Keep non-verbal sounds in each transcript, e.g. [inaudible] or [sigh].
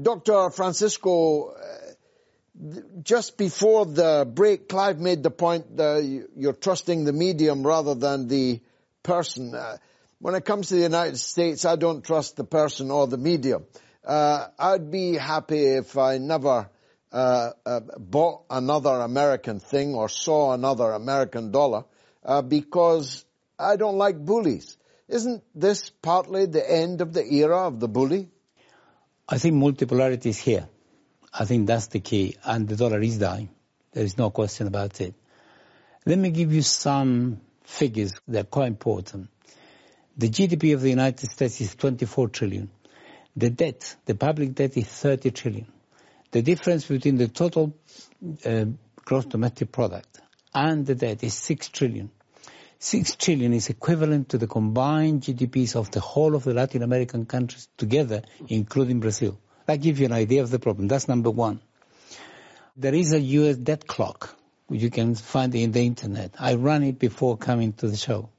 Dr. Francisco, just before the break, Clive made the point that you're trusting the medium rather than the person. Uh, when it comes to the United States, I don't trust the person or the medium. Uh, I'd be happy if I never uh, uh bought another American thing or saw another American dollar uh, because I don't like bullies. Isn't this partly the end of the era of the bully? I think multipolarity is here. I think that's the key, and the dollar is dying. There is no question about it. Let me give you some figures that are quite important. The GDP of the United States is 24 trillion. The debt, the public debt is 30 trillion. The difference between the total uh, gross domestic product and the debt is 6 trillion. 6 trillion is equivalent to the combined GDPs of the whole of the Latin American countries together, including Brazil. That gives you an idea of the problem. That's number one. There is a US debt clock, which you can find in the internet. I ran it before coming to the show.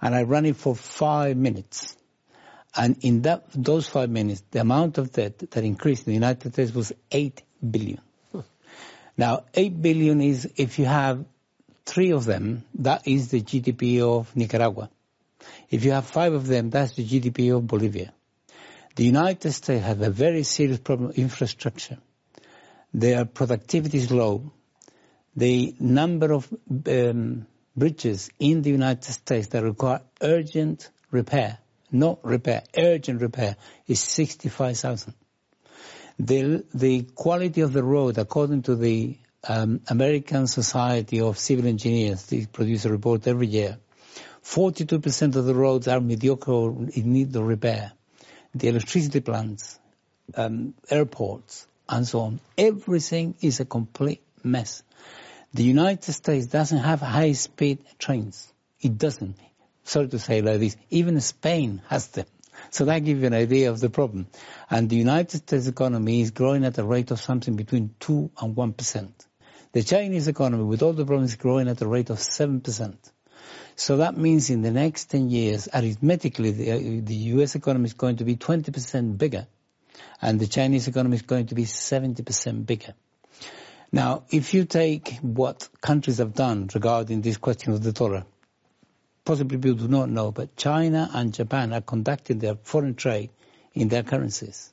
And I ran it for five minutes. And in that, those five minutes, the amount of debt that increased in the United States was 8 billion. Hmm. Now, 8 billion is, if you have three of them, that is the GDP of Nicaragua. If you have five of them, that's the GDP of Bolivia. The United States have a very serious problem infrastructure. Their productivity is low. The number of um, bridges in the United States that require urgent repair, not repair, urgent repair, is 65,000. The, the quality of the road, according to the um, American Society of Civil Engineers, they produce a report every year, 42% of the roads are mediocre or in need of repair the electricity plants, um, airports, and so on. Everything is a complete mess. The United States doesn't have high-speed trains. It doesn't. Sorry to say like this. Even Spain has them. So that gives you an idea of the problem. And the United States economy is growing at a rate of something between 2 and 1%. The Chinese economy, with all the problems, is growing at a rate of 7%. So that means in the next 10 years, arithmetically, the, uh, the US economy is going to be 20% bigger, and the Chinese economy is going to be 70% bigger. Now, if you take what countries have done regarding this question of the dollar, possibly people do not know, but China and Japan are conducting their foreign trade in their currencies.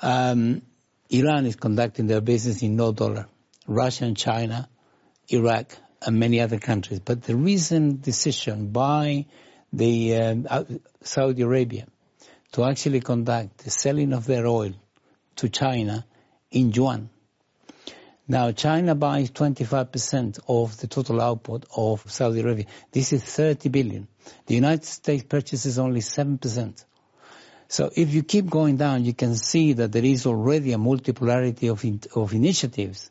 Um, Iran is conducting their business in no dollar. Russia and China, Iraq, and many other countries. But the recent decision by the um, uh, Saudi Arabia to actually conduct the selling of their oil to China in yuan. Now China buys 25% of the total output of Saudi Arabia. This is 30 billion. The United States purchases only 7%. So if you keep going down, you can see that there is already a multipolarity of, in, of initiatives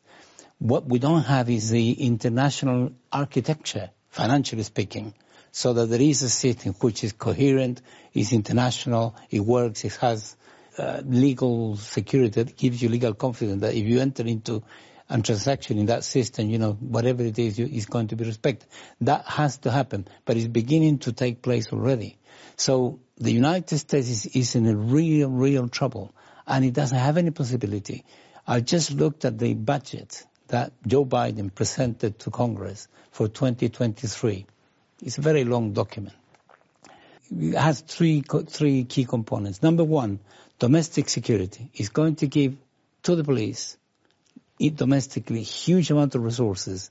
what we don't have is the international architecture, financially speaking, so that there is a system which is coherent, is international, it works, it has uh, legal security that gives you legal confidence that if you enter into a transaction in that system, you know, whatever it is, is going to be respected. That has to happen, but it's beginning to take place already. So the United States is, is in a real, real trouble, and it doesn't have any possibility. I just looked at the budget that Joe Biden presented to Congress for 2023. It's a very long document. It has three, three key components. Number one, domestic security is going to give to the police domestically huge amount of resources.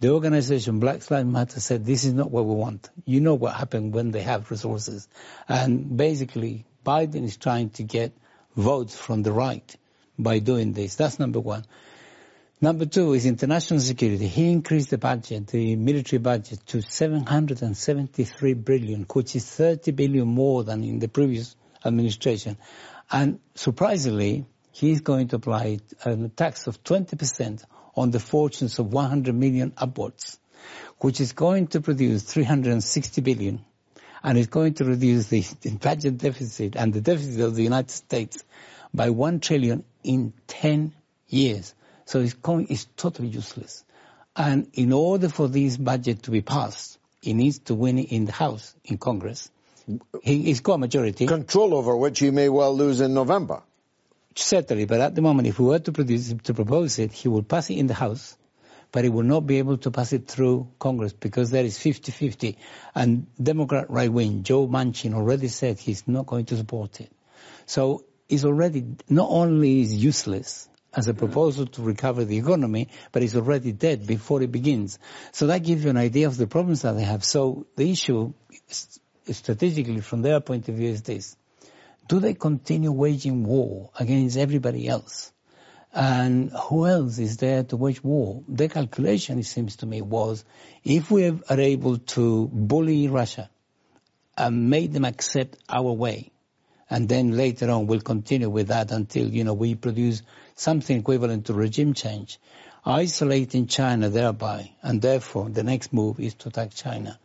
The organization Black Lives Matter said this is not what we want. You know what happened when they have resources. And basically, Biden is trying to get votes from the right by doing this. That's number one. Number two is international security. He increased the budget, the military budget, to 773 billion, which is 30 billion more than in the previous administration. And surprisingly, he's going to apply a tax of 20% on the fortunes of 100 million upwards, which is going to produce 360 billion and is going to reduce the budget deficit and the deficit of the United States by 1 trillion in 10 years. So it's, it's totally useless. And in order for this budget to be passed, he needs to win in the House, in Congress. He, he's got a majority. Control over which he may well lose in November. certainly, but at the moment, if we were to, produce, to propose it, he will pass it in the House, but he will not be able to pass it through Congress because there is 50-50. And Democrat right wing, Joe Manchin, already said he's not going to support it. So it's already, not only is useless as a proposal to recover the economy, but it's already dead before it begins. So that gives you an idea of the problems that they have. So the issue, strategically from their point of view, is this. Do they continue waging war against everybody else? And who else is there to wage war? Their calculation, it seems to me, was if we are able to bully Russia and make them accept our way, and then later on we'll continue with that until, you know, we produce something equivalent to regime change, isolating China thereby, and therefore the next move is to attack China.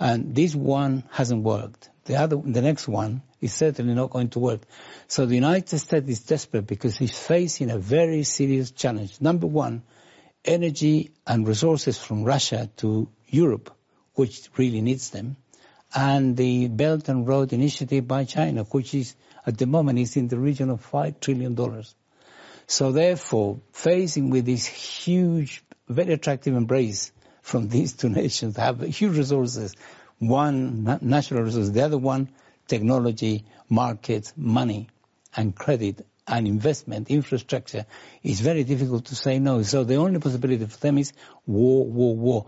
And this one hasn't worked. The other, the next one is certainly not going to work. So the United States is desperate because it's facing a very serious challenge. Number one, energy and resources from Russia to Europe, which really needs them, and the Belt and Road Initiative by China, which is at the moment is in the region of five trillion dollars. So therefore, facing with this huge, very attractive embrace from these two [laughs] nations have huge resources, one natural resource, the other one technology, markets, money, and credit and investment, infrastructure, it's very difficult to say no. So the only possibility for them is war, war, war.